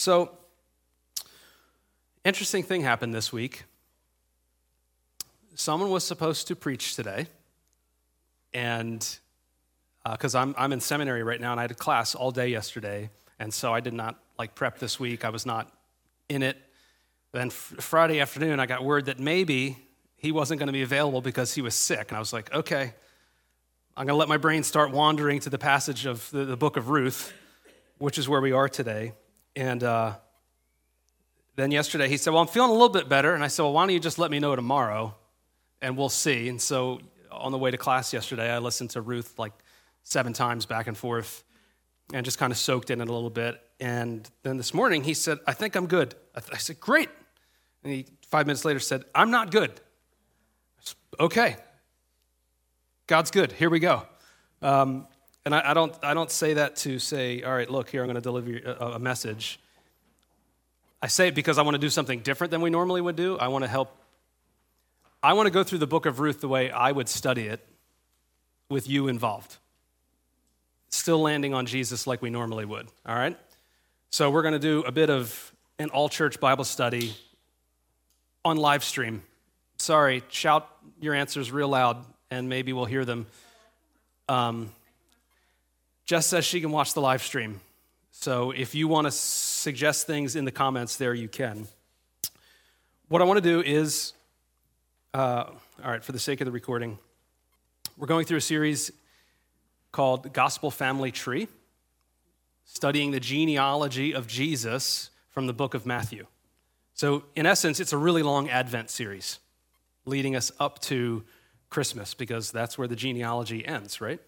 So, interesting thing happened this week. Someone was supposed to preach today, and because uh, I'm, I'm in seminary right now and I had a class all day yesterday, and so I did not like prep this week. I was not in it. Then Friday afternoon, I got word that maybe he wasn't going to be available because he was sick, and I was like, okay, I'm going to let my brain start wandering to the passage of the, the book of Ruth, which is where we are today. And uh, then yesterday he said, Well, I'm feeling a little bit better. And I said, Well, why don't you just let me know tomorrow and we'll see. And so on the way to class yesterday, I listened to Ruth like seven times back and forth and just kind of soaked in it a little bit. And then this morning he said, I think I'm good. I, th- I said, Great. And he, five minutes later, said, I'm not good. Said, okay. God's good. Here we go. Um, and I, I, don't, I don't say that to say, all right, look, here, I'm going to deliver a, a message. I say it because I want to do something different than we normally would do. I want to help. I want to go through the book of Ruth the way I would study it with you involved. Still landing on Jesus like we normally would, all right? So we're going to do a bit of an all church Bible study on live stream. Sorry, shout your answers real loud and maybe we'll hear them. Um, Jess says she can watch the live stream. So if you want to suggest things in the comments there, you can. What I want to do is, uh, all right, for the sake of the recording, we're going through a series called Gospel Family Tree, studying the genealogy of Jesus from the book of Matthew. So, in essence, it's a really long Advent series leading us up to Christmas because that's where the genealogy ends, right?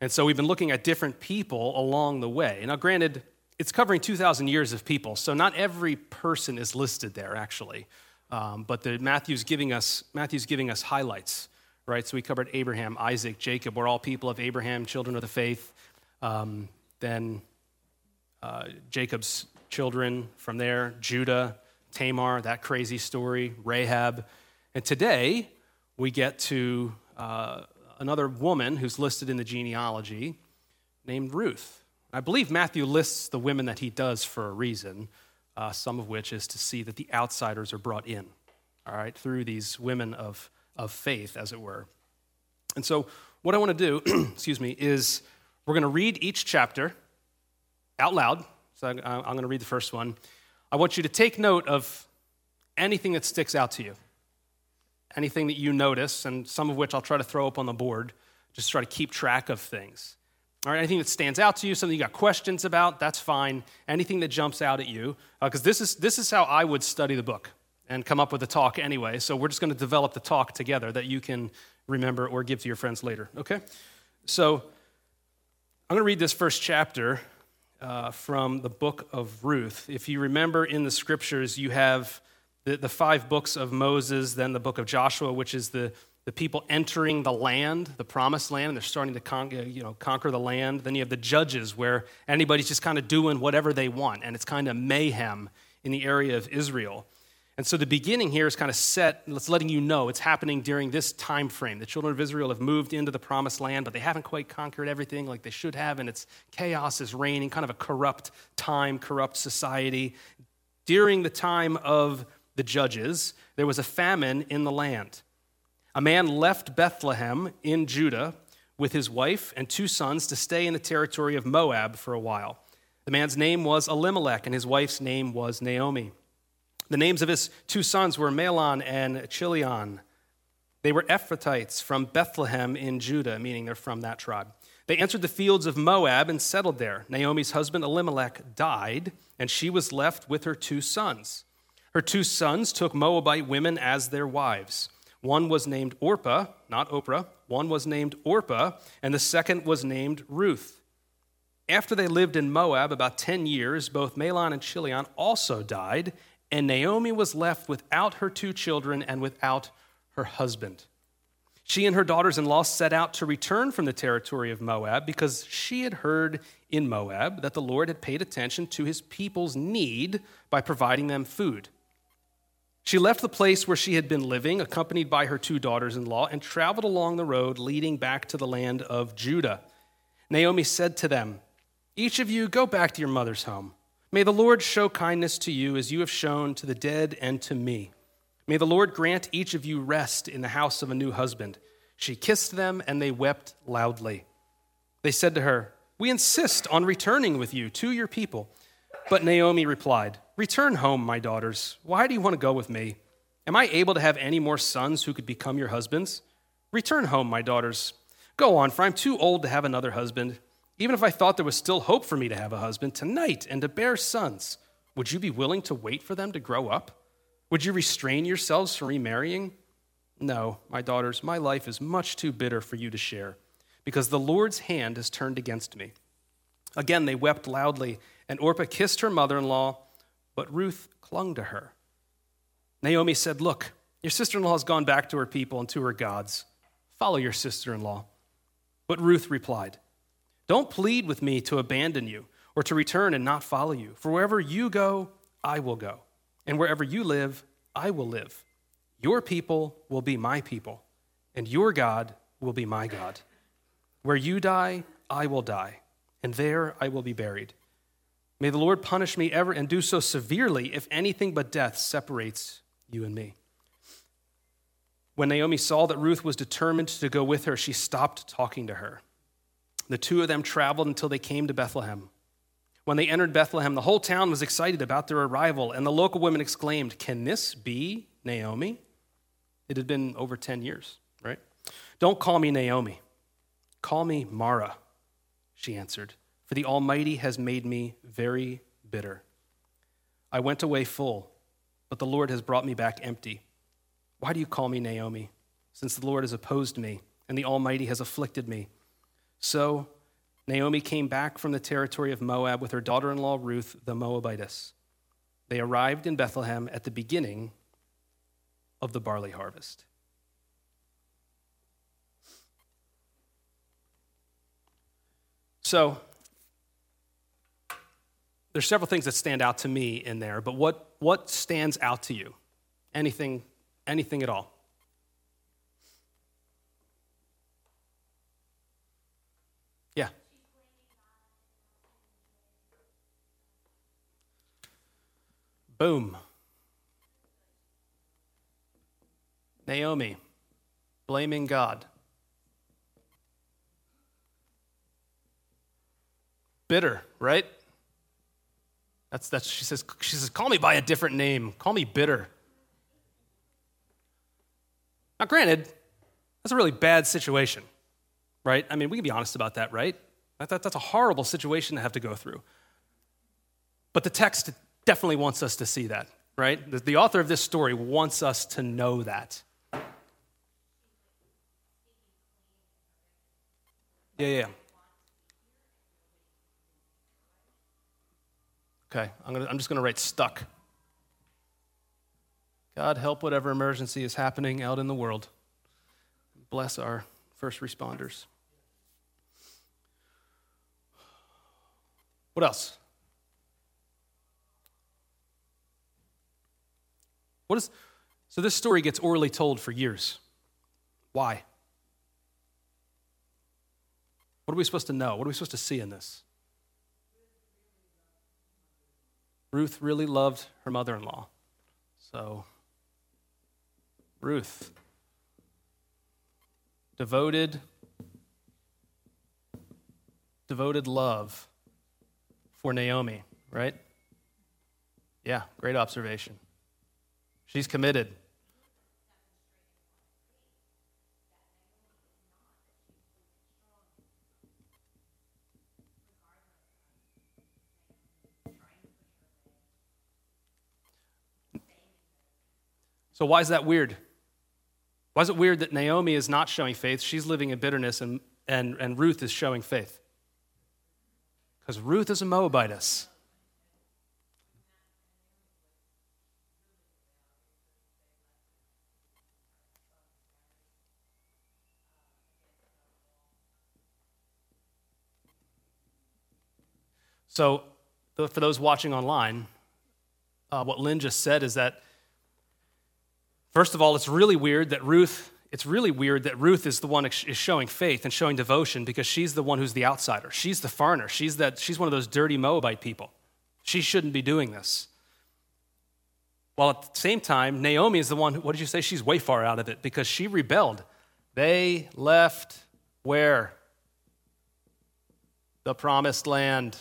And so we've been looking at different people along the way. Now, granted, it's covering 2,000 years of people, so not every person is listed there, actually. Um, but the, Matthew's, giving us, Matthew's giving us highlights, right? So we covered Abraham, Isaac, Jacob. We're all people of Abraham, children of the faith. Um, then uh, Jacob's children from there, Judah, Tamar, that crazy story, Rahab. And today, we get to uh, another woman who's listed in the genealogy named Ruth. I believe Matthew lists the women that he does for a reason, uh, some of which is to see that the outsiders are brought in, all right, through these women of, of faith, as it were. And so, what I want to do, excuse me, is we're going to read each chapter out loud. So, I'm going to read the first one. I want you to take note of anything that sticks out to you anything that you notice, and some of which I'll try to throw up on the board, just try to keep track of things. All right, anything that stands out to you, something you got questions about, that's fine. Anything that jumps out at you, because uh, this, is, this is how I would study the book and come up with a talk anyway. So we're just going to develop the talk together that you can remember or give to your friends later, okay? So I'm going to read this first chapter uh, from the book of Ruth. If you remember in the scriptures, you have the, the five books of Moses, then the book of Joshua, which is the, the people entering the land, the promised land, and they're starting to con- uh, you know, conquer the land. Then you have the judges, where anybody's just kind of doing whatever they want, and it's kind of mayhem in the area of Israel. And so the beginning here is kind of set, it's letting you know it's happening during this time frame. The children of Israel have moved into the promised land, but they haven't quite conquered everything like they should have, and it's chaos is reigning, kind of a corrupt time, corrupt society. During the time of the judges, there was a famine in the land. A man left Bethlehem in Judah with his wife and two sons to stay in the territory of Moab for a while. The man's name was Elimelech, and his wife's name was Naomi. The names of his two sons were Mahlon and Chilion. They were Ephrathites from Bethlehem in Judah, meaning they're from that tribe. They entered the fields of Moab and settled there. Naomi's husband Elimelech died, and she was left with her two sons. Her two sons took Moabite women as their wives. One was named Orpah, not Oprah. One was named Orpah, and the second was named Ruth. After they lived in Moab about 10 years, both Mahlon and Chilion also died, and Naomi was left without her two children and without her husband. She and her daughters in law set out to return from the territory of Moab because she had heard in Moab that the Lord had paid attention to his people's need by providing them food. She left the place where she had been living, accompanied by her two daughters in law, and traveled along the road leading back to the land of Judah. Naomi said to them, Each of you go back to your mother's home. May the Lord show kindness to you as you have shown to the dead and to me. May the Lord grant each of you rest in the house of a new husband. She kissed them, and they wept loudly. They said to her, We insist on returning with you to your people. But Naomi replied, Return home, my daughters. Why do you want to go with me? Am I able to have any more sons who could become your husbands? Return home, my daughters. Go on, for I'm too old to have another husband. Even if I thought there was still hope for me to have a husband tonight and to bear sons, would you be willing to wait for them to grow up? Would you restrain yourselves from remarrying? No, my daughters, my life is much too bitter for you to share, because the Lord's hand has turned against me. Again, they wept loudly, and Orpah kissed her mother in law, but Ruth clung to her. Naomi said, Look, your sister in law has gone back to her people and to her gods. Follow your sister in law. But Ruth replied, Don't plead with me to abandon you or to return and not follow you, for wherever you go, I will go and wherever you live, I will live. Your people will be my people, and your God will be my God. Where you die, I will die, and there I will be buried. May the Lord punish me ever and do so severely if anything but death separates you and me. When Naomi saw that Ruth was determined to go with her, she stopped talking to her. The two of them traveled until they came to Bethlehem. When they entered Bethlehem, the whole town was excited about their arrival, and the local women exclaimed, Can this be Naomi? It had been over 10 years, right? Don't call me Naomi. Call me Mara, she answered, for the Almighty has made me very bitter. I went away full, but the Lord has brought me back empty. Why do you call me Naomi, since the Lord has opposed me and the Almighty has afflicted me? So Naomi came back from the territory of Moab with her daughter in law Ruth the Moabitess. They arrived in Bethlehem at the beginning of the barley harvest. So, there's several things that stand out to me in there, but what, what stands out to you? Anything, anything at all? Yeah. Boom. Naomi, blaming God. Bitter, right? That's that's she says she says call me by a different name. Call me bitter. Now granted, that's a really bad situation. Right? I mean, we can be honest about that, right? That, that, that's a horrible situation to have to go through. But the text definitely wants us to see that, right? The, the author of this story wants us to know that. Yeah, yeah. Okay, I'm, gonna, I'm just going to write stuck. God help whatever emergency is happening out in the world. Bless our first responders. What else? What is, so this story gets orally told for years. Why? What are we supposed to know? What are we supposed to see in this? Ruth really loved her mother in law. So, Ruth, devoted, devoted love for Naomi, right? Yeah, great observation. She's committed. So, why is that weird? Why is it weird that Naomi is not showing faith? She's living in bitterness, and, and, and Ruth is showing faith. Because Ruth is a Moabitess. So, for those watching online, uh, what Lynn just said is that, first of all, it's really weird that Ruth. It's really weird that Ruth is the one is showing faith and showing devotion because she's the one who's the outsider. She's the foreigner. She's, that, she's one of those dirty Moabite people. She shouldn't be doing this. While at the same time, Naomi is the one, what did you say? She's way far out of it because she rebelled. They left where? The promised land.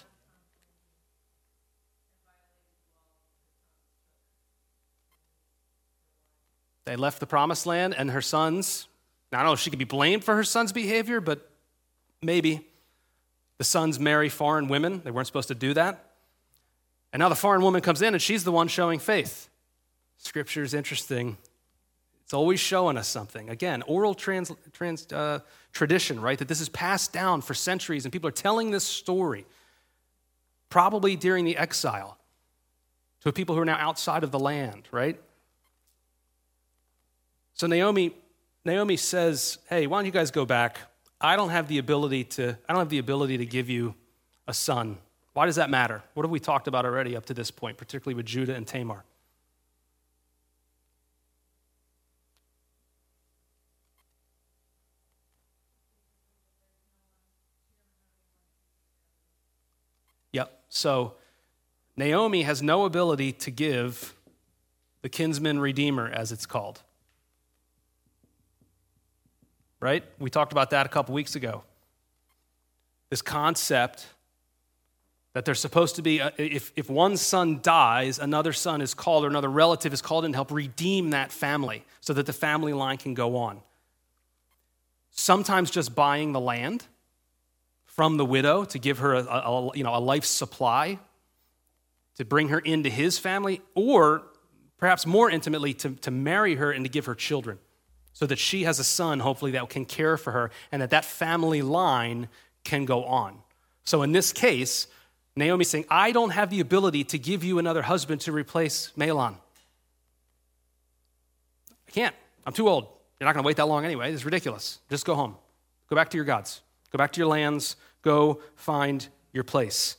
They left the promised land, and her sons, I don't know if she could be blamed for her son's behavior, but maybe. The sons marry foreign women. They weren't supposed to do that. And now the foreign woman comes in, and she's the one showing faith. Scripture is interesting. It's always showing us something. Again, oral trans, trans, uh, tradition, right? That this is passed down for centuries, and people are telling this story, probably during the exile, to people who are now outside of the land, right? So Naomi, Naomi says, Hey, why don't you guys go back? I don't have the ability to, I don't have the ability to give you a son. Why does that matter? What have we talked about already up to this point, particularly with Judah and Tamar? Yep. So Naomi has no ability to give the kinsman redeemer, as it's called right? We talked about that a couple weeks ago. This concept that there's supposed to be, if, if one son dies, another son is called or another relative is called in to help redeem that family so that the family line can go on. Sometimes just buying the land from the widow to give her a, a, you know, a life supply to bring her into his family, or perhaps more intimately, to, to marry her and to give her children so that she has a son, hopefully, that can care for her and that that family line can go on. So in this case, Naomi's saying, I don't have the ability to give you another husband to replace Mahlon. I can't. I'm too old. You're not going to wait that long anyway. It's ridiculous. Just go home. Go back to your gods. Go back to your lands. Go find your place.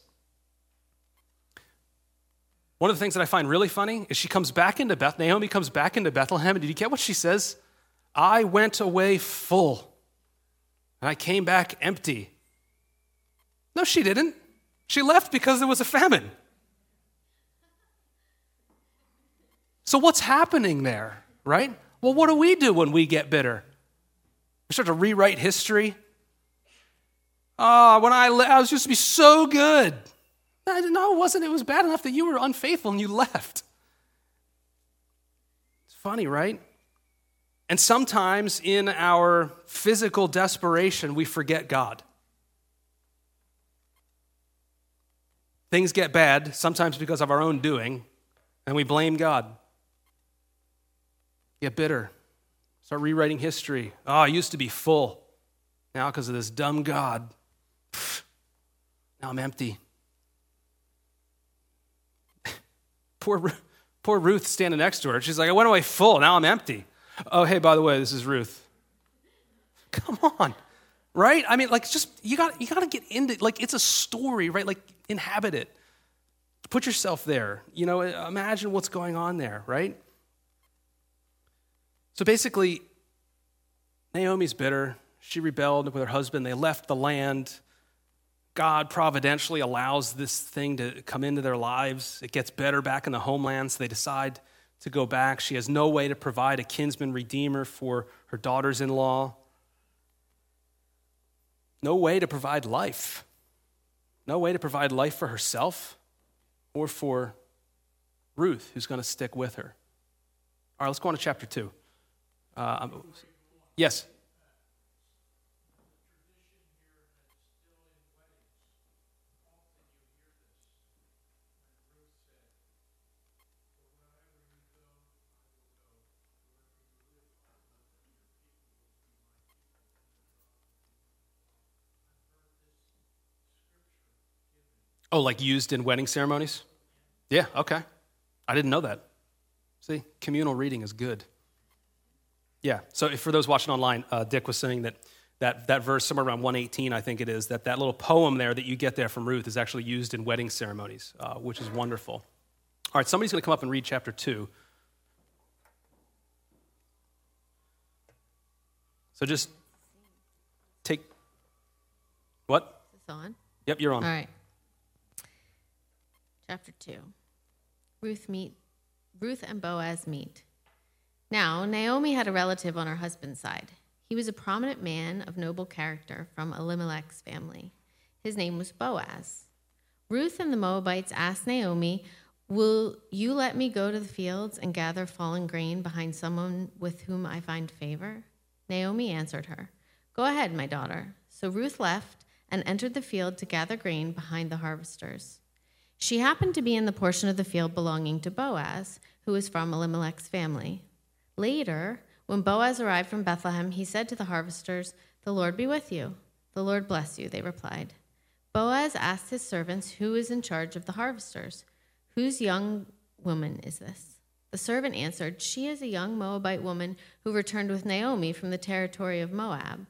One of the things that I find really funny is she comes back into Beth. Naomi comes back into Bethlehem, and did you get what she says? I went away full and I came back empty. No, she didn't. She left because there was a famine. So, what's happening there, right? Well, what do we do when we get bitter? We start to rewrite history. Ah, oh, when I, le- I was used to be so good. No, it wasn't. It was bad enough that you were unfaithful and you left. It's funny, right? And sometimes in our physical desperation, we forget God. Things get bad, sometimes because of our own doing, and we blame God. Get bitter. Start rewriting history. Oh, I used to be full. Now, because of this dumb God, now I'm empty. poor, poor Ruth standing next to her. She's like, I went away full. Now I'm empty. Oh, hey, by the way, this is Ruth. Come on, right? I mean, like, just you got you got to get into like it's a story, right? Like, inhabit it. Put yourself there. You know, imagine what's going on there, right? So basically, Naomi's bitter. She rebelled with her husband. They left the land. God providentially allows this thing to come into their lives. It gets better back in the homeland, so they decide to go back. She has no way to provide a kinsman redeemer for her daughters in law. No way to provide life. No way to provide life for herself or for Ruth, who's going to stick with her. All right, let's go on to chapter 2. Uh, yes. Oh, like used in wedding ceremonies? Yeah, okay. I didn't know that. See, communal reading is good. Yeah, so for those watching online, uh, Dick was saying that, that that verse, somewhere around 118, I think it is, that that little poem there that you get there from Ruth is actually used in wedding ceremonies, uh, which is wonderful. All right, somebody's going to come up and read chapter 2. So just take. What? Is this on? Yep, you're on. All right. Chapter 2. Ruth meet Ruth and Boaz meet. Now, Naomi had a relative on her husband's side. He was a prominent man of noble character from Elimelech's family. His name was Boaz. Ruth and the Moabites asked Naomi, Will you let me go to the fields and gather fallen grain behind someone with whom I find favor? Naomi answered her, Go ahead, my daughter. So Ruth left and entered the field to gather grain behind the harvesters. She happened to be in the portion of the field belonging to Boaz, who was from Elimelech's family. Later, when Boaz arrived from Bethlehem, he said to the harvesters, The Lord be with you. The Lord bless you, they replied. Boaz asked his servants who is in charge of the harvesters. Whose young woman is this? The servant answered, She is a young Moabite woman who returned with Naomi from the territory of Moab.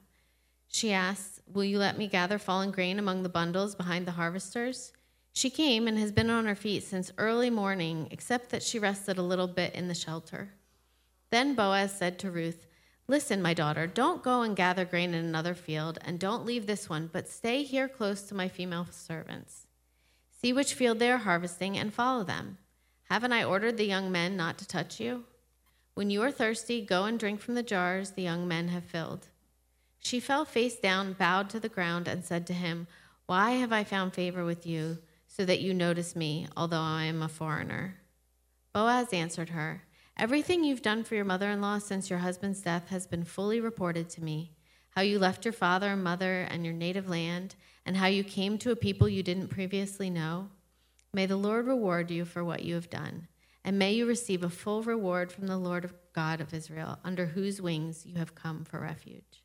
She asked, Will you let me gather fallen grain among the bundles behind the harvesters? She came and has been on her feet since early morning, except that she rested a little bit in the shelter. Then Boaz said to Ruth, Listen, my daughter, don't go and gather grain in another field, and don't leave this one, but stay here close to my female servants. See which field they are harvesting and follow them. Haven't I ordered the young men not to touch you? When you are thirsty, go and drink from the jars the young men have filled. She fell face down, bowed to the ground, and said to him, Why have I found favor with you? So that you notice me, although I am a foreigner. Boaz answered her, Everything you've done for your mother in law since your husband's death has been fully reported to me. How you left your father and mother and your native land, and how you came to a people you didn't previously know. May the Lord reward you for what you have done, and may you receive a full reward from the Lord God of Israel, under whose wings you have come for refuge.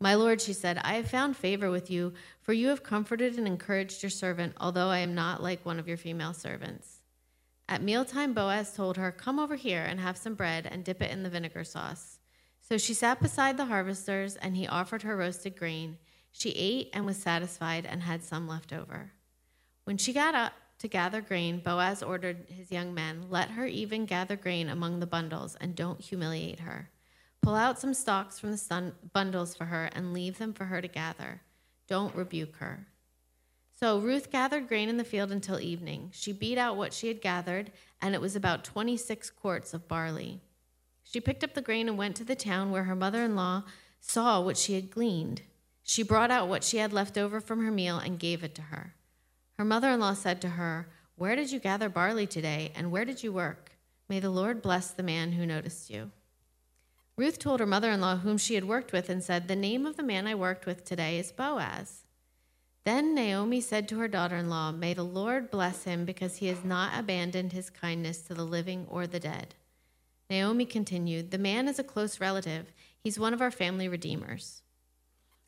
My Lord, she said, I have found favor with you, for you have comforted and encouraged your servant, although I am not like one of your female servants. At mealtime, Boaz told her, Come over here and have some bread and dip it in the vinegar sauce. So she sat beside the harvesters, and he offered her roasted grain. She ate and was satisfied and had some left over. When she got up to gather grain, Boaz ordered his young men, Let her even gather grain among the bundles, and don't humiliate her. Pull out some stalks from the sun, bundles for her and leave them for her to gather. Don't rebuke her. So Ruth gathered grain in the field until evening. She beat out what she had gathered, and it was about 26 quarts of barley. She picked up the grain and went to the town where her mother in law saw what she had gleaned. She brought out what she had left over from her meal and gave it to her. Her mother in law said to her, Where did you gather barley today, and where did you work? May the Lord bless the man who noticed you. Ruth told her mother in law whom she had worked with and said, The name of the man I worked with today is Boaz. Then Naomi said to her daughter in law, May the Lord bless him because he has not abandoned his kindness to the living or the dead. Naomi continued, The man is a close relative. He's one of our family redeemers.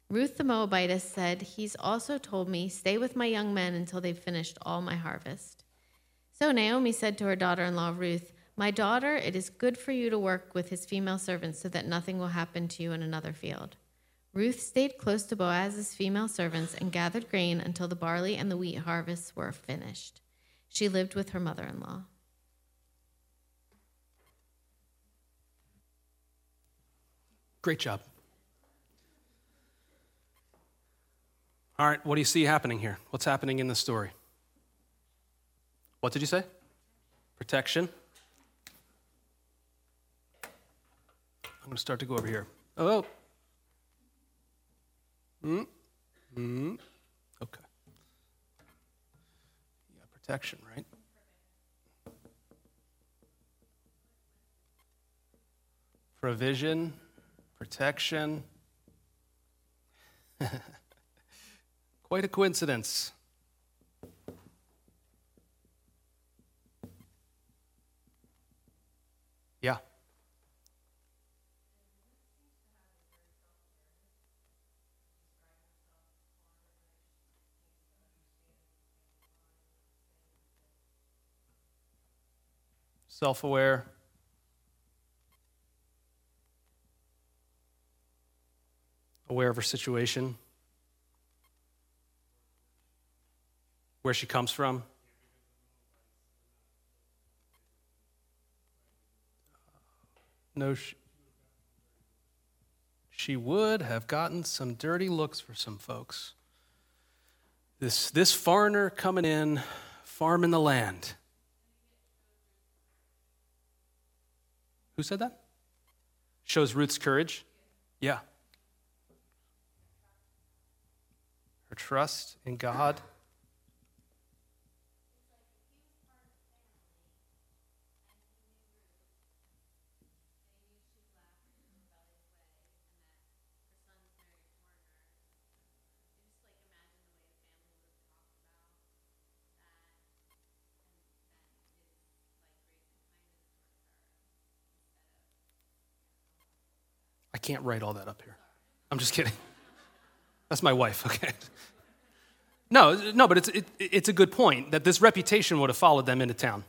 Ruth the Moabitess said, He's also told me, Stay with my young men until they've finished all my harvest. So Naomi said to her daughter in law, Ruth, my daughter, it is good for you to work with his female servants so that nothing will happen to you in another field. Ruth stayed close to Boaz's female servants and gathered grain until the barley and the wheat harvests were finished. She lived with her mother in law. Great job. All right, what do you see happening here? What's happening in the story? What did you say? Protection. I'm going to start to go over here. Oh. Hmm. Hmm. Okay. Yeah, protection, right? Provision, protection. Quite a coincidence. Yeah. Self aware. Aware of her situation, where she comes from. No, she, she would have gotten some dirty looks for some folks. This, this foreigner coming in farming the land. Who said that? Shows Ruth's courage. Yeah. Her trust in God. Can't write all that up here. I'm just kidding. That's my wife, okay? No, no, but it's, it, it's a good point that this reputation would have followed them into town.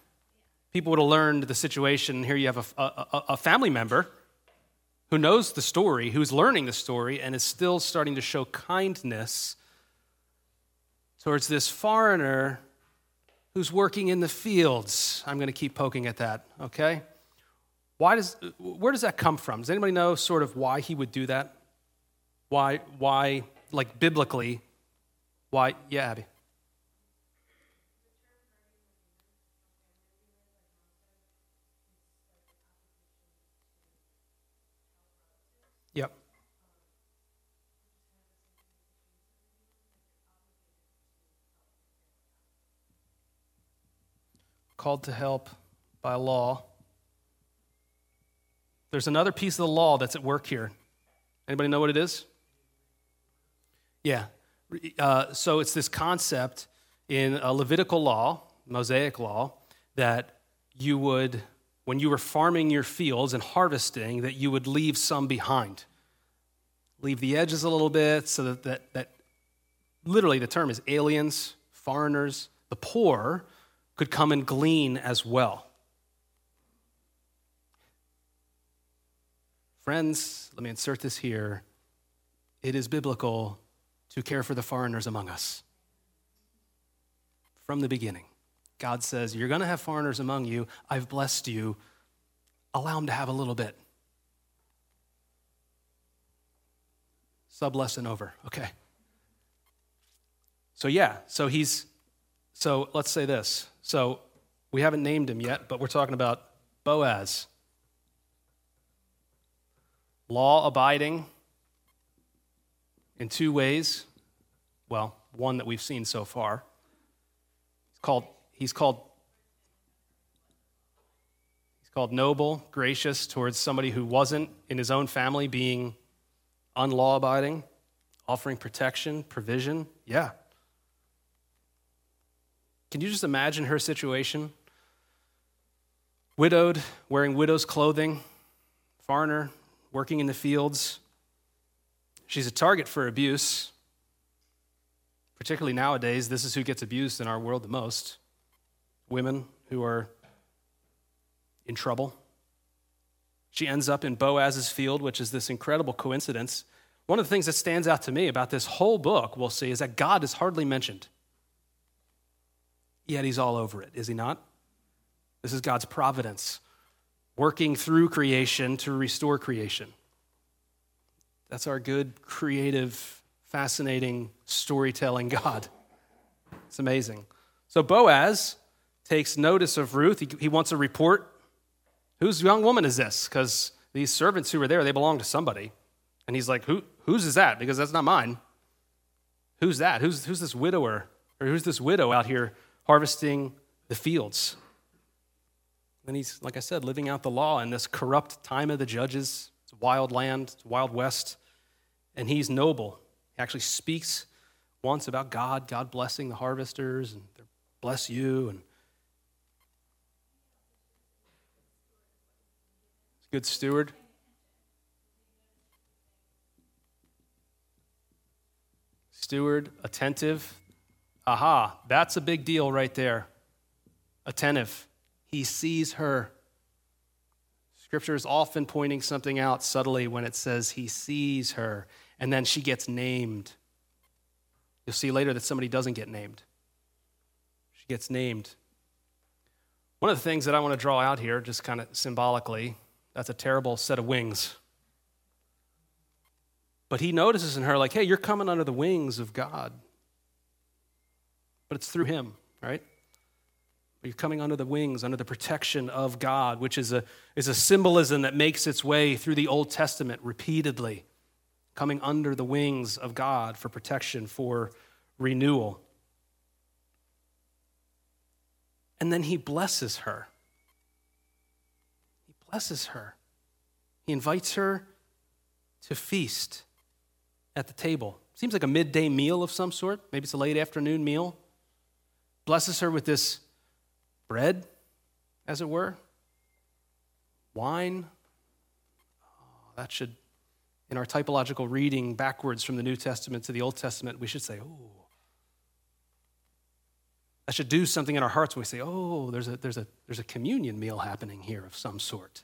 People would have learned the situation. Here you have a, a, a family member who knows the story, who's learning the story, and is still starting to show kindness towards this foreigner who's working in the fields. I'm going to keep poking at that, okay? Why does, where does that come from? Does anybody know sort of why he would do that? Why, why, like biblically, why? Yeah, Abby. Yep. Called to help by law. There's another piece of the law that's at work here. Anybody know what it is? Yeah. Uh, so it's this concept in a Levitical law, Mosaic law, that you would, when you were farming your fields and harvesting, that you would leave some behind. Leave the edges a little bit so that, that, that literally the term is aliens, foreigners, the poor could come and glean as well. Friends, let me insert this here. It is biblical to care for the foreigners among us. From the beginning, God says, You're going to have foreigners among you. I've blessed you. Allow them to have a little bit. Sub lesson over. Okay. So, yeah, so he's, so let's say this. So, we haven't named him yet, but we're talking about Boaz law abiding in two ways. Well, one that we've seen so far. He's called, he's called, he's called noble, gracious towards somebody who wasn't in his own family being unlaw abiding, offering protection, provision. Yeah. Can you just imagine her situation? Widowed, wearing widow's clothing, foreigner, working in the fields. She's a target for abuse. Particularly nowadays, this is who gets abused in our world the most women who are in trouble. She ends up in Boaz's field, which is this incredible coincidence. One of the things that stands out to me about this whole book, we'll see, is that God is hardly mentioned. Yet he's all over it, is he not? This is God's providence working through creation to restore creation. That's our good, creative, fascinating, storytelling God. It's amazing. So Boaz takes notice of Ruth. He, wants a report. Whose young woman is this? Because these servants who were there, they belong to somebody. And he's like, Who, whose is that? Because that's not mine. Who's that? Who's, who's this widower? Or who's this widow out here harvesting the fields? And he's, like I said, living out the law in this corrupt time of the judges. It's a wild land, it's wild west. And he's noble. He actually speaks once about God, God blessing the harvesters and bless you. And good steward. Steward, attentive. Aha, that's a big deal right there. Attentive. He sees her. Scripture is often pointing something out subtly when it says he sees her, and then she gets named. You'll see later that somebody doesn't get named. She gets named. One of the things that I want to draw out here, just kind of symbolically, that's a terrible set of wings. But he notices in her, like, hey, you're coming under the wings of God. But it's through him, right? You're coming under the wings, under the protection of God, which is a, is a symbolism that makes its way through the Old Testament repeatedly. Coming under the wings of God for protection, for renewal. And then he blesses her. He blesses her. He invites her to feast at the table. Seems like a midday meal of some sort. Maybe it's a late afternoon meal. Blesses her with this bread, as it were, wine. Oh, that should, in our typological reading backwards from the New Testament to the Old Testament, we should say, oh. That should do something in our hearts when we say, oh, there's a, there's, a, there's a communion meal happening here of some sort.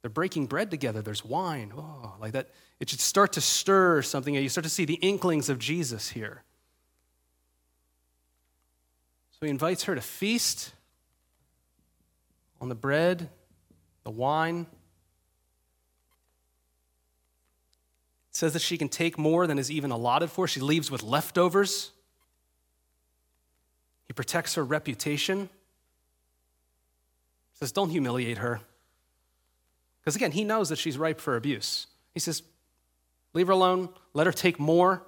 They're breaking bread together. There's wine. Oh, like that. It should start to stir something. You start to see the inklings of Jesus here. So he invites her to feast on the bread, the wine. It says that she can take more than is even allotted for. She leaves with leftovers. He protects her reputation. He says, Don't humiliate her. Because again, he knows that she's ripe for abuse. He says, Leave her alone, let her take more.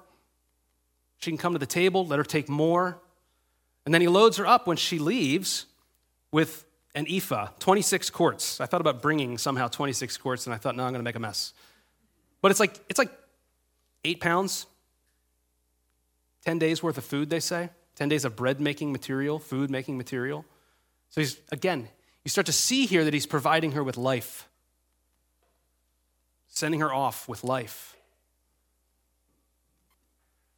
She can come to the table, let her take more. And then he loads her up when she leaves with an ephah, 26 quarts. I thought about bringing somehow 26 quarts, and I thought, no, I'm going to make a mess. But it's like, it's like eight pounds, 10 days worth of food, they say. 10 days of bread making material, food making material. So he's, again, you start to see here that he's providing her with life, sending her off with life.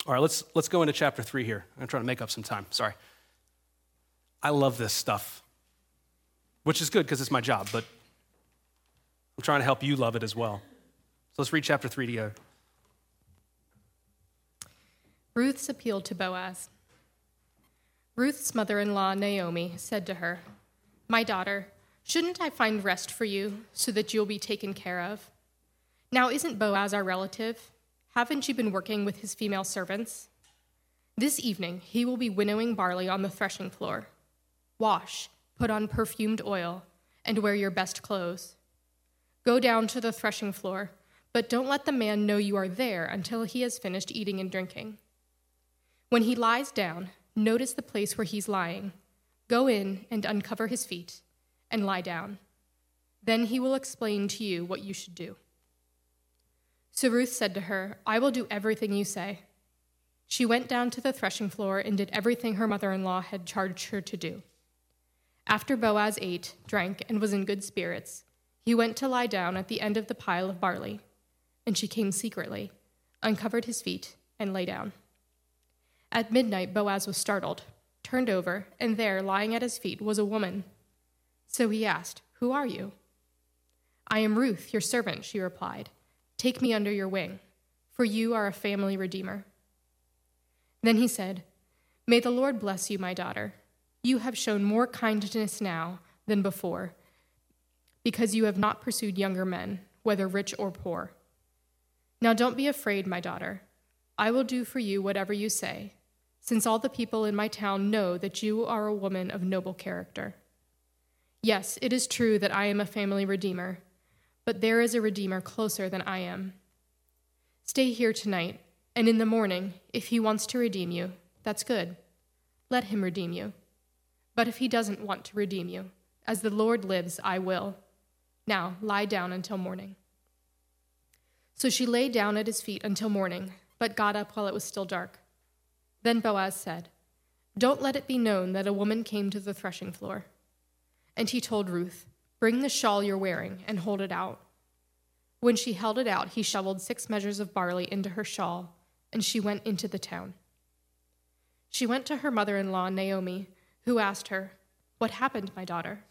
All right, let's, let's go into chapter 3 here. I'm trying to make up some time. Sorry. I love this stuff which is good because it's my job, but I'm trying to help you love it as well. So let's read chapter 3 together. Ruth's appeal to Boaz. Ruth's mother in law, Naomi, said to her, My daughter, shouldn't I find rest for you so that you'll be taken care of? Now, isn't Boaz our relative? Haven't you been working with his female servants? This evening, he will be winnowing barley on the threshing floor. Wash put on perfumed oil, and wear your best clothes. Go down to the threshing floor, but don't let the man know you are there until he has finished eating and drinking. When he lies down, notice the place where he's lying. Go in and uncover his feet, and lie down. Then he will explain to you what you should do. So Ruth said to her, I will do everything you say. She went down to the threshing floor and did everything her mother in law had charged her to do. After Boaz ate, drank, and was in good spirits, he went to lie down at the end of the pile of barley. And she came secretly, uncovered his feet, and lay down. At midnight, Boaz was startled, turned over, and there, lying at his feet, was a woman. So he asked, Who are you? I am Ruth, your servant, she replied. Take me under your wing, for you are a family redeemer. Then he said, May the Lord bless you, my daughter. You have shown more kindness now than before, because you have not pursued younger men, whether rich or poor. Now don't be afraid, my daughter. I will do for you whatever you say, since all the people in my town know that you are a woman of noble character. Yes, it is true that I am a family redeemer, but there is a redeemer closer than I am. Stay here tonight, and in the morning, if he wants to redeem you, that's good. Let him redeem you. But if he doesn't want to redeem you, as the Lord lives, I will. Now lie down until morning. So she lay down at his feet until morning, but got up while it was still dark. Then Boaz said, Don't let it be known that a woman came to the threshing floor. And he told Ruth, Bring the shawl you're wearing and hold it out. When she held it out, he shoveled six measures of barley into her shawl, and she went into the town. She went to her mother in law, Naomi who asked her, What happened, my daughter?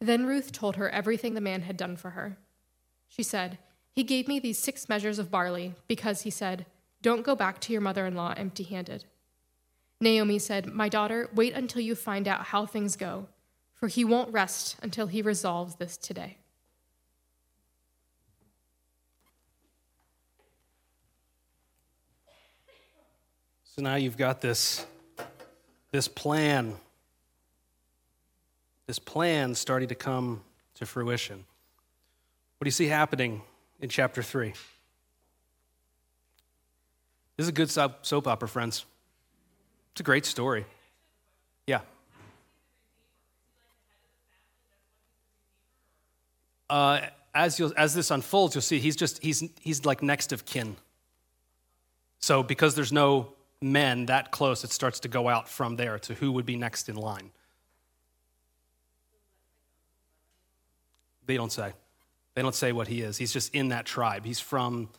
Then Ruth told her everything the man had done for her. She said, He gave me these six measures of barley because he said, Don't go back to your mother in law empty handed. Naomi said, My daughter, wait until you find out how things go, for he won't rest until he resolves this today. So now you've got this this plan this plan starting to come to fruition. What do you see happening in chapter 3? This is a good soap opera, friends. It's a great story. Yeah. Uh, as, as this unfolds, you'll see he's just he's he's like next of kin. So because there's no men that close, it starts to go out from there to who would be next in line. They don't say. They don't say what he is. He's just in that tribe. He's from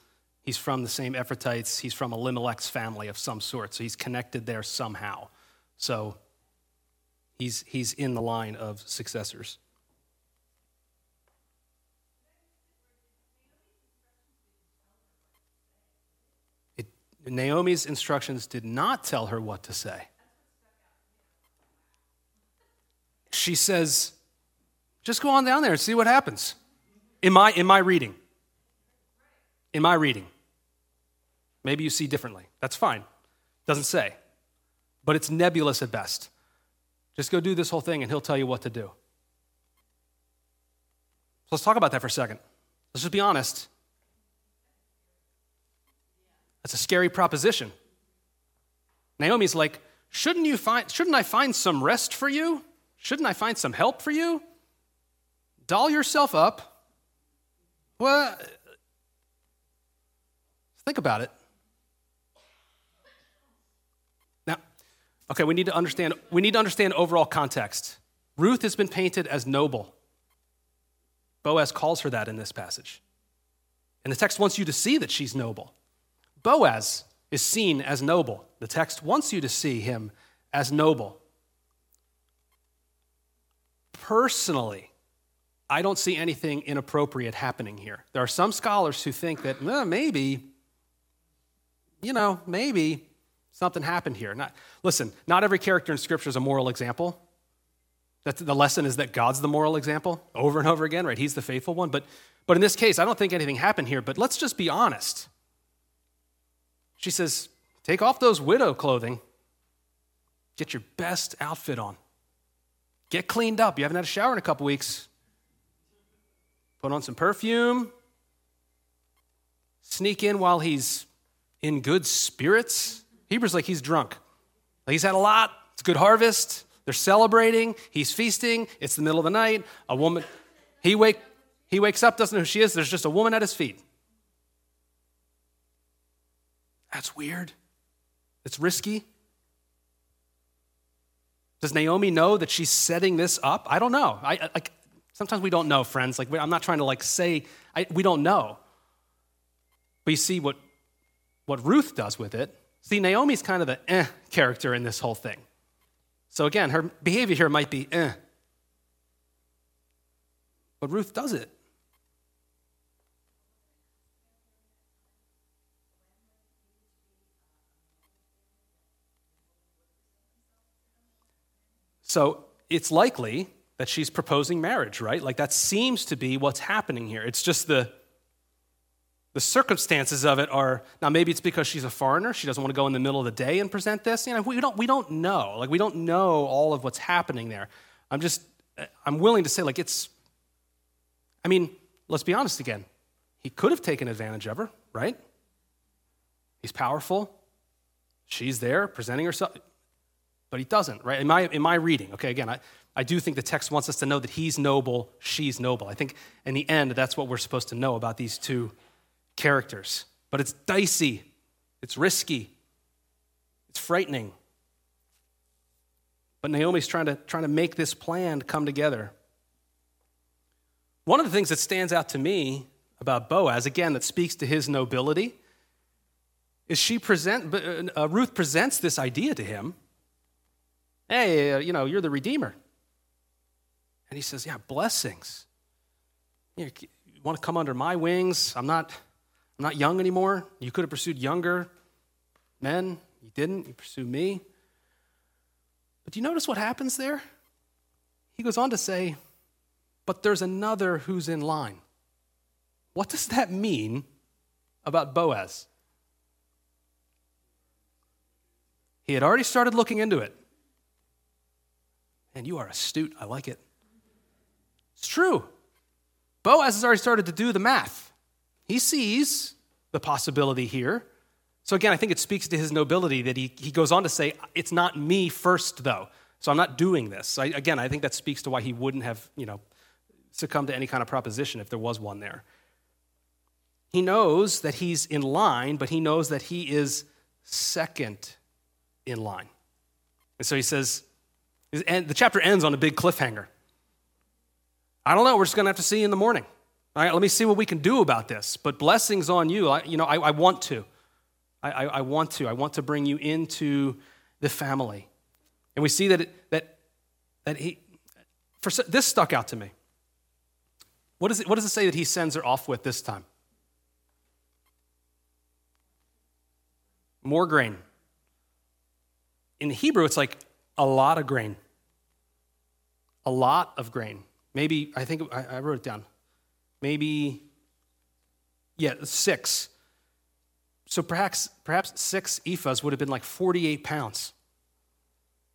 he's from the same Ephrathites. He's from a Elimelech's family of some sort. So he's connected there somehow. So he's he's in the line of successors. Naomi's instructions did not tell her what to say. She says, just go on down there and see what happens. In my, in my reading. In my reading. Maybe you see differently. That's fine. Doesn't say. But it's nebulous at best. Just go do this whole thing and he'll tell you what to do. Let's talk about that for a second. Let's just be honest. That's a scary proposition. Naomi's like, shouldn't you find shouldn't I find some rest for you? Shouldn't I find some help for you? Doll yourself up. Well, think about it. Now, okay, we need to understand we need to understand overall context. Ruth has been painted as noble. Boaz calls her that in this passage. And the text wants you to see that she's noble. Boaz is seen as noble. The text wants you to see him as noble. Personally, I don't see anything inappropriate happening here. There are some scholars who think that well, maybe, you know, maybe something happened here. Not, listen, not every character in Scripture is a moral example. The lesson is that God's the moral example over and over again, right? He's the faithful one. But, but in this case, I don't think anything happened here. But let's just be honest. She says, Take off those widow clothing, get your best outfit on, get cleaned up. You haven't had a shower in a couple weeks. Put on some perfume, sneak in while he's in good spirits. Hebrews like he's drunk. He's had a lot. It's a good harvest. They're celebrating. He's feasting. It's the middle of the night. A woman, he wake, he wakes up, doesn't know who she is. There's just a woman at his feet. That's weird. It's risky. Does Naomi know that she's setting this up? I don't know. I, like, sometimes we don't know, friends. Like, I'm not trying to like say, I, we don't know. But you see what, what Ruth does with it. See, Naomi's kind of the eh character in this whole thing. So again, her behavior here might be eh. But Ruth does it. So it's likely that she's proposing marriage, right? Like that seems to be what's happening here. It's just the the circumstances of it are now maybe it's because she's a foreigner, she doesn't want to go in the middle of the day and present this. You know, we don't we don't know. Like we don't know all of what's happening there. I'm just I'm willing to say like it's I mean, let's be honest again. He could have taken advantage of her, right? He's powerful. She's there presenting herself but he doesn't, right? In my, in my reading, okay, again, I, I do think the text wants us to know that he's noble, she's noble. I think in the end, that's what we're supposed to know about these two characters. But it's dicey, it's risky, it's frightening. But Naomi's trying to, trying to make this plan come together. One of the things that stands out to me about Boaz, again, that speaks to his nobility, is she present, uh, Ruth presents this idea to him Hey, uh, you know, you're the Redeemer. And he says, Yeah, blessings. You, want to come under my wings? I'm not, I'm not young anymore. You could have pursued younger men. You didn't. You pursued me. But do you notice what happens there? He goes on to say, But there's another who's in line. What does that mean about Boaz? He had already started looking into it. And you are astute. I like it. It's true. Boaz has already started to do the math. He sees the possibility here. So again, I think it speaks to his nobility that he, he goes on to say, It's not me first, though. So I'm not doing this. I, again, I think that speaks to why he wouldn't have, you know, succumbed to any kind of proposition if there was one there. He knows that he's in line, but he knows that he is second in line. And so he says, and the chapter ends on a big cliffhanger. I don't know. We're just going to have to see in the morning. All right, let me see what we can do about this. But blessings on you. I, you know, I, I want to. I, I, I, want to. I want to bring you into the family. And we see that, it, that, that he, for, this stuck out to me. What, is it, what does it say that he sends her off with this time? More grain. In Hebrew, it's like a lot of grain. A lot of grain. Maybe, I think I, I wrote it down. Maybe, yeah, six. So perhaps, perhaps six ephahs would have been like 48 pounds.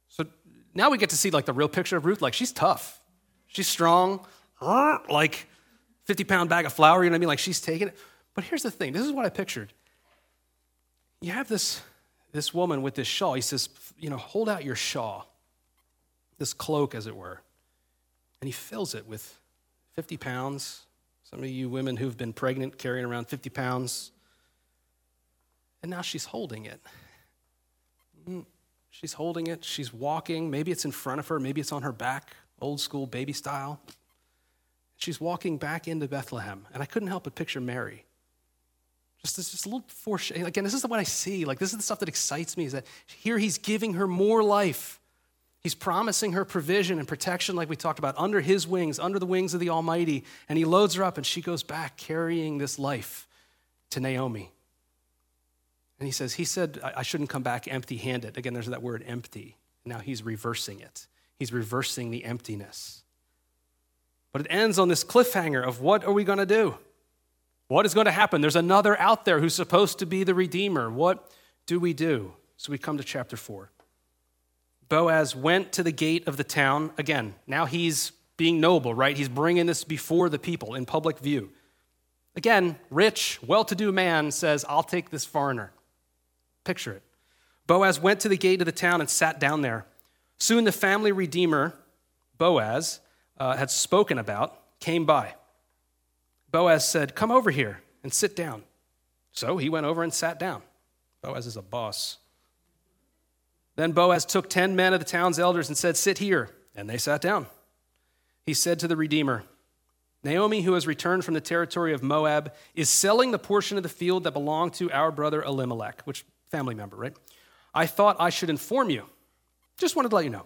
So now we get to see like the real picture of Ruth. Like she's tough, she's strong, like 50 pound bag of flour, you know what I mean? Like she's taking it. But here's the thing this is what I pictured. You have this, this woman with this shawl. He says, you know, hold out your shawl, this cloak, as it were. And he fills it with 50 pounds. Some of you women who've been pregnant carrying around 50 pounds. And now she's holding it. Mm, she's holding it. She's walking. Maybe it's in front of her. Maybe it's on her back, old school baby style. She's walking back into Bethlehem. And I couldn't help but picture Mary. Just this just a little foreshadowing. Again, this is what I see. Like, this is the stuff that excites me is that here he's giving her more life. He's promising her provision and protection, like we talked about, under his wings, under the wings of the Almighty. And he loads her up, and she goes back carrying this life to Naomi. And he says, He said, I shouldn't come back empty handed. Again, there's that word empty. Now he's reversing it, he's reversing the emptiness. But it ends on this cliffhanger of what are we going to do? What is going to happen? There's another out there who's supposed to be the Redeemer. What do we do? So we come to chapter 4. Boaz went to the gate of the town. Again, now he's being noble, right? He's bringing this before the people in public view. Again, rich, well to do man says, I'll take this foreigner. Picture it. Boaz went to the gate of the town and sat down there. Soon the family redeemer, Boaz, uh, had spoken about, came by. Boaz said, Come over here and sit down. So he went over and sat down. Boaz is a boss. Then Boaz took ten men of the town's elders and said, Sit here. And they sat down. He said to the Redeemer, Naomi, who has returned from the territory of Moab, is selling the portion of the field that belonged to our brother Elimelech, which family member, right? I thought I should inform you. Just wanted to let you know.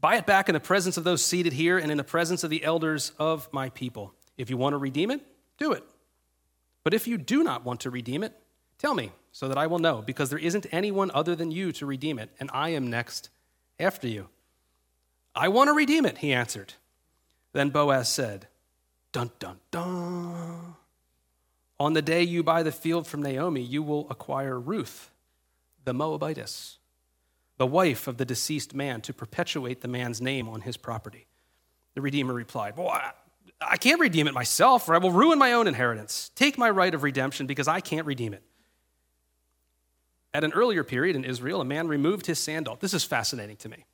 Buy it back in the presence of those seated here and in the presence of the elders of my people. If you want to redeem it, do it. But if you do not want to redeem it, tell me so that I will know, because there isn't anyone other than you to redeem it, and I am next after you. I want to redeem it, he answered. Then Boaz said, Dun, dun, dun. On the day you buy the field from Naomi, you will acquire Ruth, the Moabitess, the wife of the deceased man, to perpetuate the man's name on his property. The Redeemer replied, I, I can't redeem it myself, or I will ruin my own inheritance. Take my right of redemption because I can't redeem it. At an earlier period in Israel, a man removed his sandal. This is fascinating to me.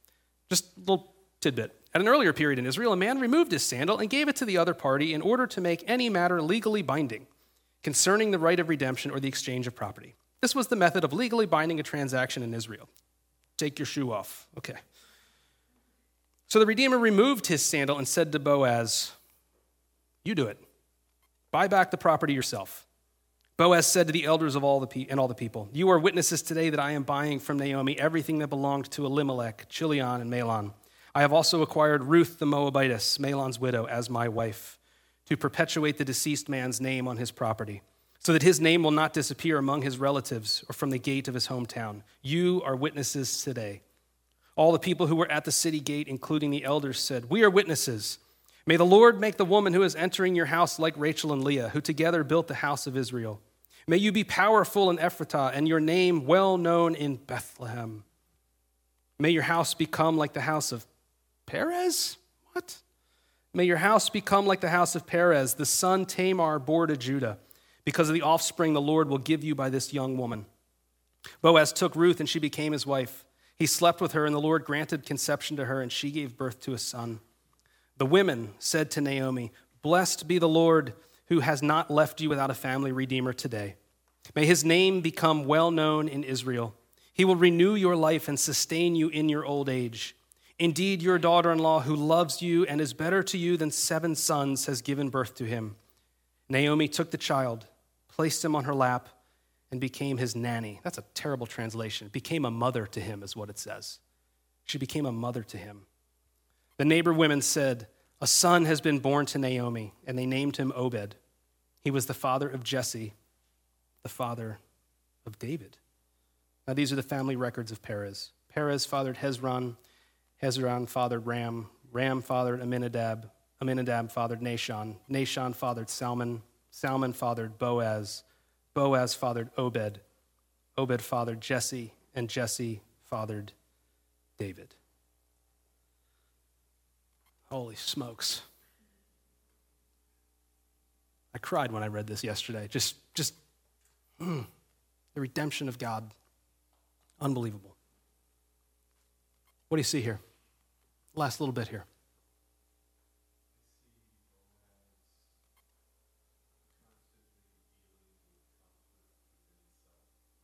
Just a little tidbit. At an earlier period in Israel, a man removed his sandal and gave it to the other party in order to make any matter legally binding concerning the right of redemption or the exchange of property. This was the method of legally binding a transaction in Israel. Take your shoe off. Okay. So the Redeemer removed his sandal and said to Boaz, You do it. Buy back the property yourself. Boaz said to the elders of all the pe- and all the people, You are witnesses today that I am buying from Naomi everything that belonged to Elimelech, Chilion, and Mahlon. I have also acquired Ruth the Moabitess, Mahlon's widow, as my wife, to perpetuate the deceased man's name on his property, so that his name will not disappear among his relatives or from the gate of his hometown. You are witnesses today. All the people who were at the city gate, including the elders, said, We are witnesses. May the Lord make the woman who is entering your house like Rachel and Leah, who together built the house of Israel. May you be powerful in Ephratah and your name well known in Bethlehem. May your house become like the house of Perez? What? May your house become like the house of Perez, the son Tamar bore to Judah, because of the offspring the Lord will give you by this young woman. Boaz took Ruth, and she became his wife. He slept with her, and the Lord granted conception to her, and she gave birth to a son. The women said to Naomi, Blessed be the Lord who has not left you without a family redeemer today. May his name become well known in Israel. He will renew your life and sustain you in your old age. Indeed, your daughter in law, who loves you and is better to you than seven sons, has given birth to him. Naomi took the child, placed him on her lap, and became his nanny. That's a terrible translation. Became a mother to him, is what it says. She became a mother to him. The neighbor women said, A son has been born to Naomi, and they named him Obed. He was the father of Jesse, the father of David. Now, these are the family records of Perez. Perez fathered Hezron, Hezron fathered Ram, Ram fathered Amminadab, Amminadab fathered Nahshon, Nahshon fathered Salmon, Salmon fathered Boaz, Boaz fathered Obed, Obed fathered Jesse, and Jesse fathered David. Holy smokes. I cried when I read this yesterday. Just, just mm, the redemption of God. Unbelievable. What do you see here? Last little bit here.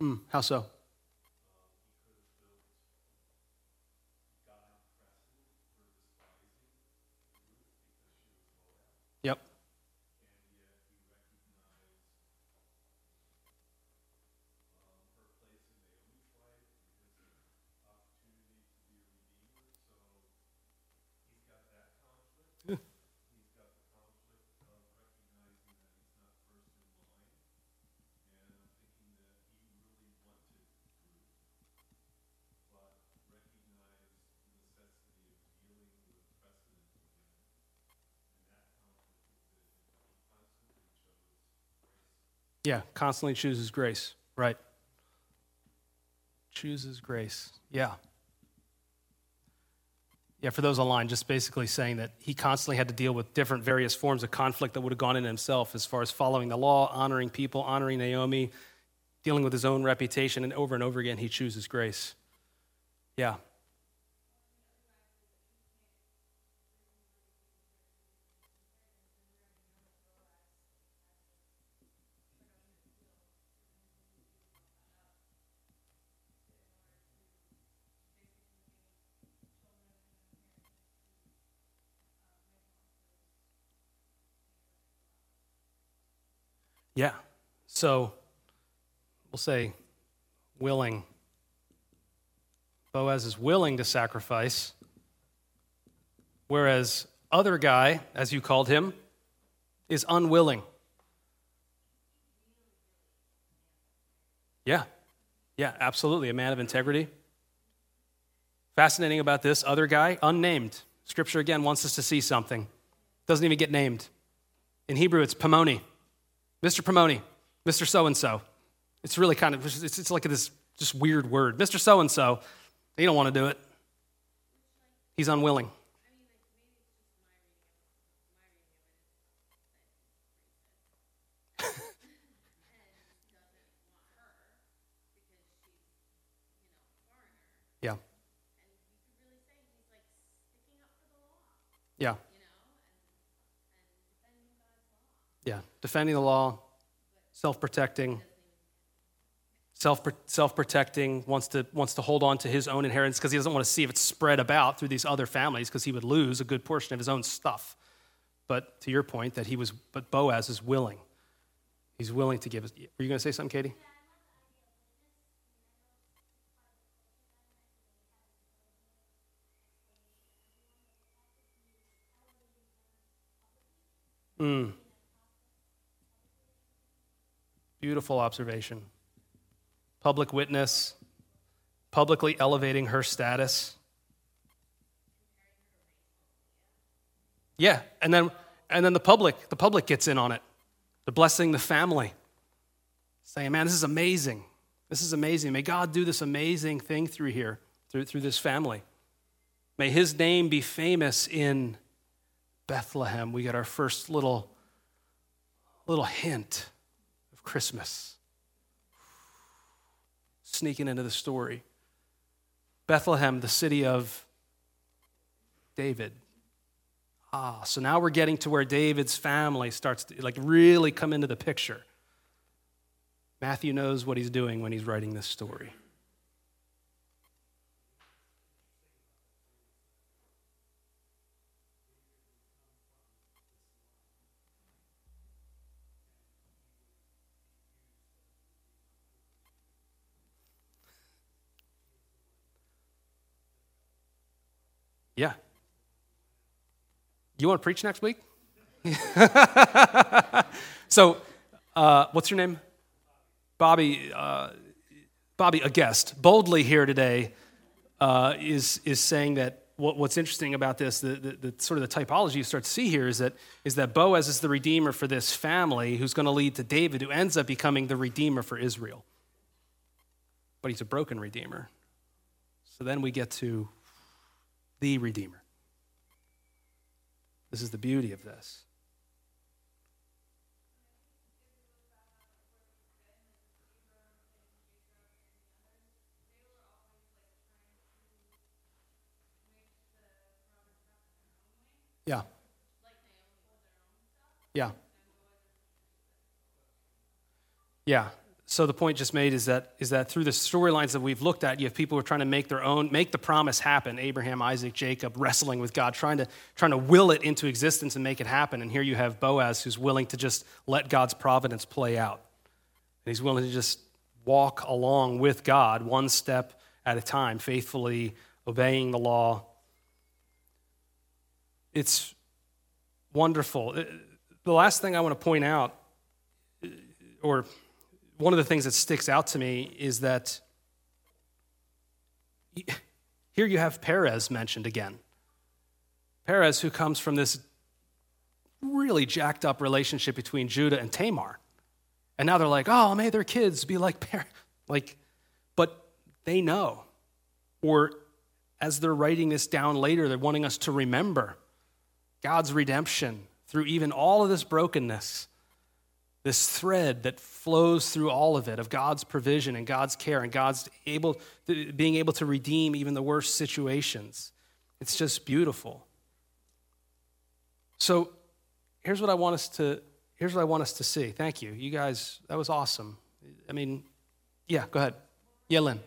Mm, how so? Yep. Yeah, constantly chooses grace. Right. Chooses grace. Yeah. Yeah, for those online, just basically saying that he constantly had to deal with different various forms of conflict that would have gone in himself as far as following the law, honoring people, honoring Naomi, dealing with his own reputation, and over and over again he chooses grace. Yeah. Yeah. So we'll say willing. Boaz is willing to sacrifice, whereas other guy, as you called him, is unwilling. Yeah. Yeah, absolutely. A man of integrity. Fascinating about this other guy, unnamed. Scripture again wants us to see something. Doesn't even get named. In Hebrew, it's Pomoni. Mr. Pomoni, Mr. So and so. It's really kind of, it's, it's like this just weird word. Mr. So and so, he don't want to do it. He's unwilling. yeah. Yeah. Yeah, defending the law, self protecting. Self self protecting wants to wants to hold on to his own inheritance because he doesn't want to see if it's spread about through these other families because he would lose a good portion of his own stuff. But to your point, that he was, but Boaz is willing. He's willing to give. Were you going to say something, Katie? Mm. Beautiful observation. Public witness, publicly elevating her status. Yeah, and then and then the public, the public gets in on it. The blessing the family. Saying, man, this is amazing. This is amazing. May God do this amazing thing through here, through, through this family. May his name be famous in Bethlehem, we get our first little, little hint Christmas sneaking into the story. Bethlehem, the city of David. Ah, so now we're getting to where David's family starts to like really come into the picture. Matthew knows what he's doing when he's writing this story. Yeah. You want to preach next week? so, uh, what's your name? Bobby. Uh, Bobby, a guest, boldly here today, uh, is is saying that what, what's interesting about this, the, the, the, sort of the typology you start to see here is that is that Boaz is the redeemer for this family, who's going to lead to David, who ends up becoming the redeemer for Israel. But he's a broken redeemer. So then we get to the Redeemer. This is the beauty of this. Yeah. Yeah. Yeah so the point just made is that is that through the storylines that we've looked at, you have people who are trying to make their own, make the promise happen. Abraham, Isaac, Jacob, wrestling with God, trying to trying to will it into existence and make it happen. And here you have Boaz, who's willing to just let God's providence play out, and he's willing to just walk along with God, one step at a time, faithfully obeying the law. It's wonderful. Uh, the last thing I want to point out, or one of the things that sticks out to me is that here you have Perez mentioned again. Perez, who comes from this really jacked up relationship between Judah and Tamar. And now they're like, oh, may their kids be like Perez. Like, but they know. Or as they're writing this down later, they're wanting us to remember God's redemption through even all of this brokenness this thread that flows through all of it of God's provision and God's care and God's able being able to redeem even the worst situations. It's just beautiful. So here's what I want us to here's what I want us to see. Thank you. You guys, that was awesome. I mean, yeah, go ahead. Yeah, Lynn.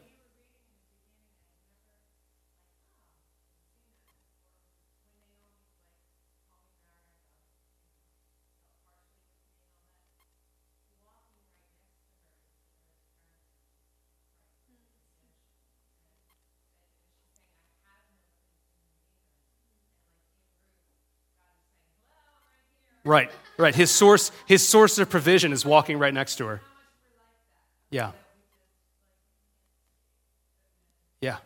Right, right. His source, his source of provision is walking right next to her. Yeah. Yeah.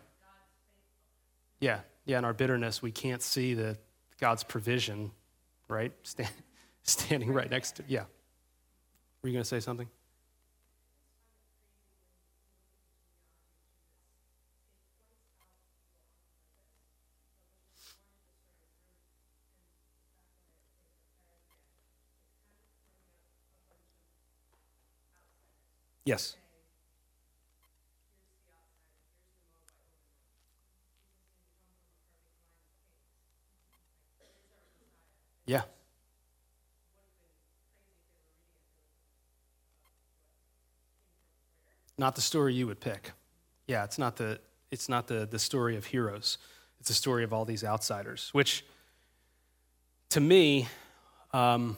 Yeah. Yeah. In our bitterness, we can't see the God's provision, right? Stand, standing right next to. Yeah. Were you going to say something? Yes. Yeah. Not the story you would pick. Yeah, it's not the it's not the, the story of heroes. It's the story of all these outsiders, which to me, um,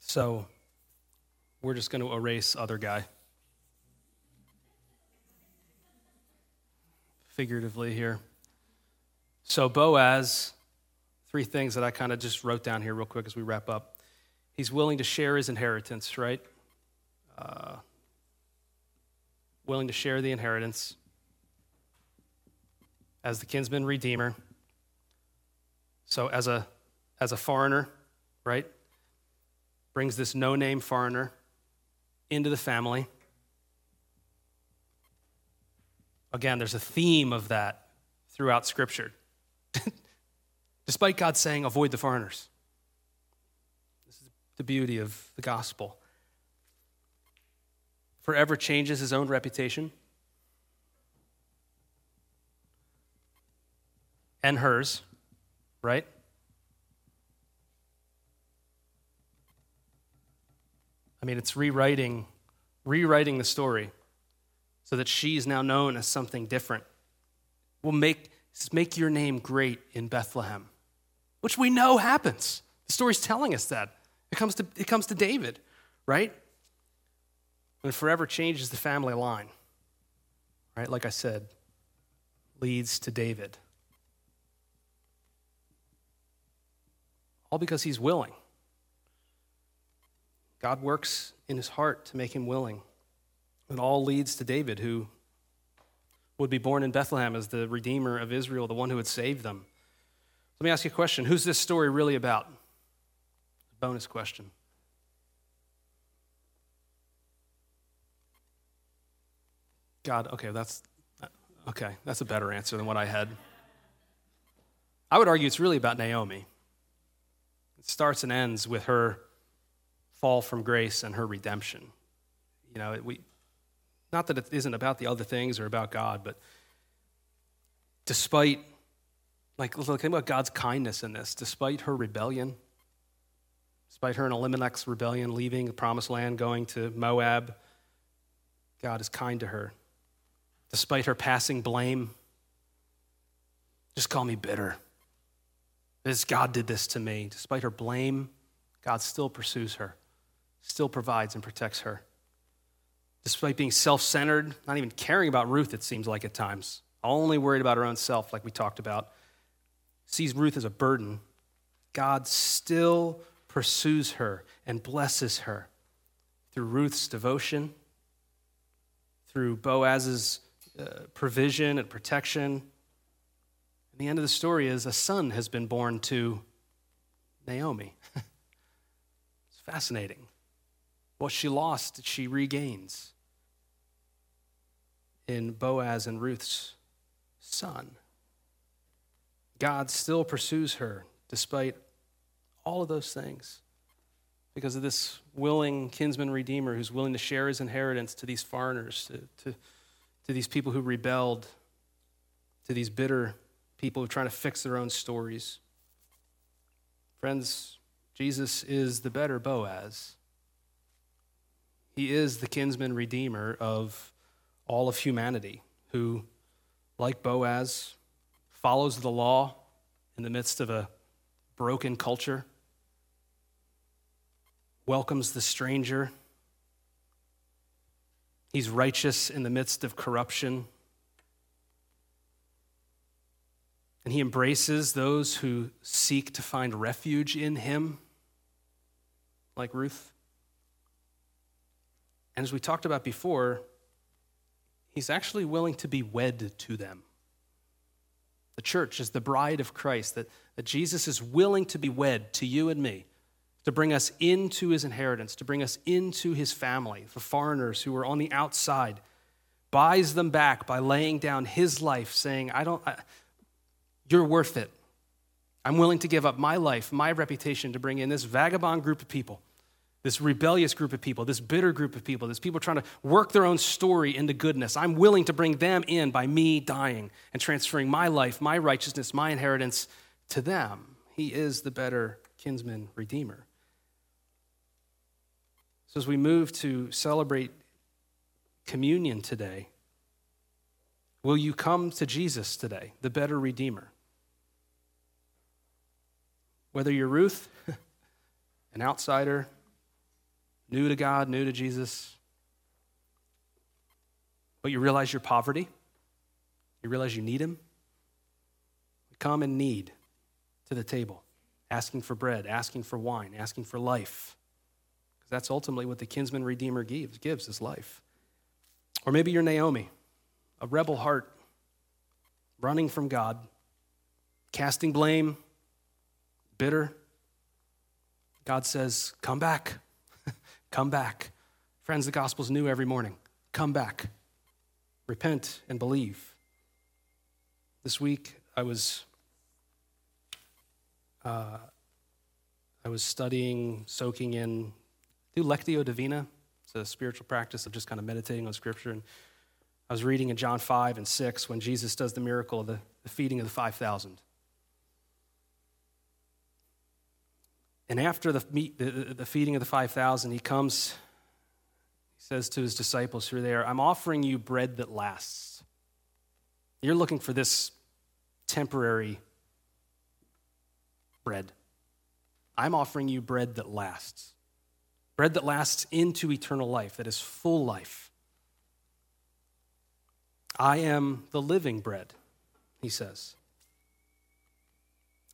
so we're just going to erase other guy. Figuratively here. So, Boaz, three things that I kind of just wrote down here real quick as we wrap up. He's willing to share his inheritance, right? Uh, willing to share the inheritance as the kinsman redeemer. So, as a, as a foreigner, right? Brings this no name foreigner into the family. Again, there's a theme of that throughout Scripture. despite God saying, avoid the foreigners. This is the beauty of the gospel. Forever changes his own reputation and hers, right? I mean, it's rewriting, rewriting the story so that she's now known as something different. Will make, make your name great in Bethlehem, which we know happens. The story's telling us that. It comes to, it comes to David, right? And forever changes the family line, right? Like I said, leads to David. All because he's willing. God works in his heart to make him willing. It all leads to David, who would be born in Bethlehem as the Redeemer of Israel, the one who would save them. Let me ask you a question Who's this story really about? Bonus question. God, okay, that's okay, that's a better answer than what I had. I would argue it's really about Naomi. It starts and ends with her fall from grace and her redemption. You know, we, not that it isn't about the other things or about God, but despite, like, look about God's kindness in this, despite her rebellion, despite her and Elimelech's rebellion, leaving the promised land, going to Moab, God is kind to her. Despite her passing blame, just call me bitter. This God did this to me. Despite her blame, God still pursues her still provides and protects her. Despite being self centered, not even caring about Ruth, it seems like at times, only worried about her own self, like we talked about, sees Ruth as a burden, God still pursues her and blesses her through Ruth's devotion, through Boaz's uh, provision and protection. And the end of the story is a son has been born to Naomi. it's fascinating. What she lost, she regains in Boaz and Ruth's son. God still pursues her despite all of those things because of this willing kinsman redeemer who's willing to share his inheritance to these foreigners, to, to, to these people who rebelled, to these bitter people who are trying to fix their own stories. Friends, Jesus is the better Boaz. He is the kinsman redeemer of all of humanity who, like Boaz, follows the law in the midst of a broken culture, welcomes the stranger. He's righteous in the midst of corruption. And he embraces those who seek to find refuge in him, like Ruth. And as we talked about before, he's actually willing to be wed to them. The church is the bride of Christ, that, that Jesus is willing to be wed to you and me, to bring us into his inheritance, to bring us into his family, for foreigners who are on the outside, buys them back by laying down his life, saying, I don't, I, You're worth it. I'm willing to give up my life, my reputation to bring in this vagabond group of people this rebellious group of people, this bitter group of people, this people trying to work their own story into goodness. I'm willing to bring them in by me dying and transferring my life, my righteousness, my inheritance to them. He is the better kinsman redeemer. So, as we move to celebrate communion today, will you come to Jesus today, the better redeemer? Whether you're Ruth, an outsider, new to God, new to Jesus, but you realize your poverty, you realize you need Him, come in need to the table, asking for bread, asking for wine, asking for life. Because that's ultimately what the kinsman redeemer gives, gives is life. Or maybe you're Naomi, a rebel heart, running from God, casting blame, bitter. God says, Come back. Come back. Friends, the gospel's new every morning. Come back. Repent and believe. This week, I was uh, I was studying, soaking in, do Lectio Divina. It's a spiritual practice of just kind of meditating on Scripture. And I was reading in John 5 and 6 when Jesus does the miracle of the, the feeding of the 5,000. And after the, meet, the, the feeding of the 5,000, he comes, he says to his disciples who are there, I'm offering you bread that lasts. You're looking for this temporary bread. I'm offering you bread that lasts. Bread that lasts into eternal life, that is full life. I am the living bread, he says.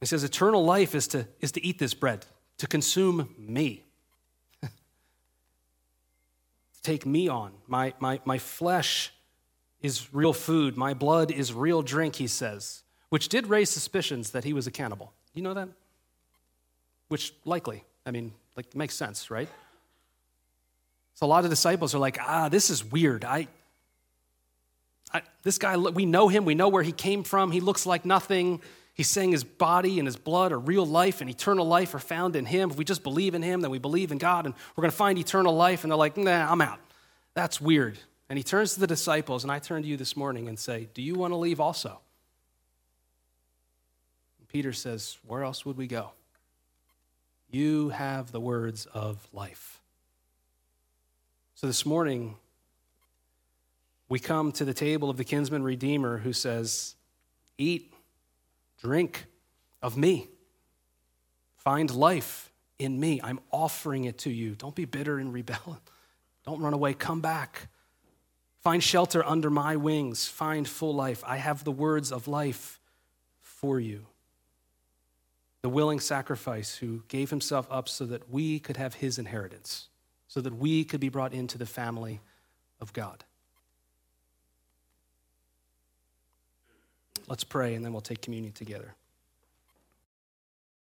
He says, eternal life is to, is to eat this bread, to consume me, to take me on. My, my, my flesh is real food, my blood is real drink, he says, which did raise suspicions that he was a cannibal. You know that? Which likely, I mean, like makes sense, right? So a lot of disciples are like, ah, this is weird. I, I, this guy, we know him, we know where he came from, he looks like nothing. He's saying his body and his blood are real life and eternal life are found in him. If we just believe in him, then we believe in God and we're going to find eternal life. And they're like, nah, I'm out. That's weird. And he turns to the disciples, and I turn to you this morning and say, Do you want to leave also? And Peter says, Where else would we go? You have the words of life. So this morning, we come to the table of the kinsman redeemer who says, Eat, drink of me, find life in me. I'm offering it to you. Don't be bitter and rebel. Don't run away. Come back. Find shelter under my wings. Find full life. I have the words of life for you the willing sacrifice who gave himself up so that we could have his inheritance, so that we could be brought into the family of God. Let's pray and then we'll take communion together.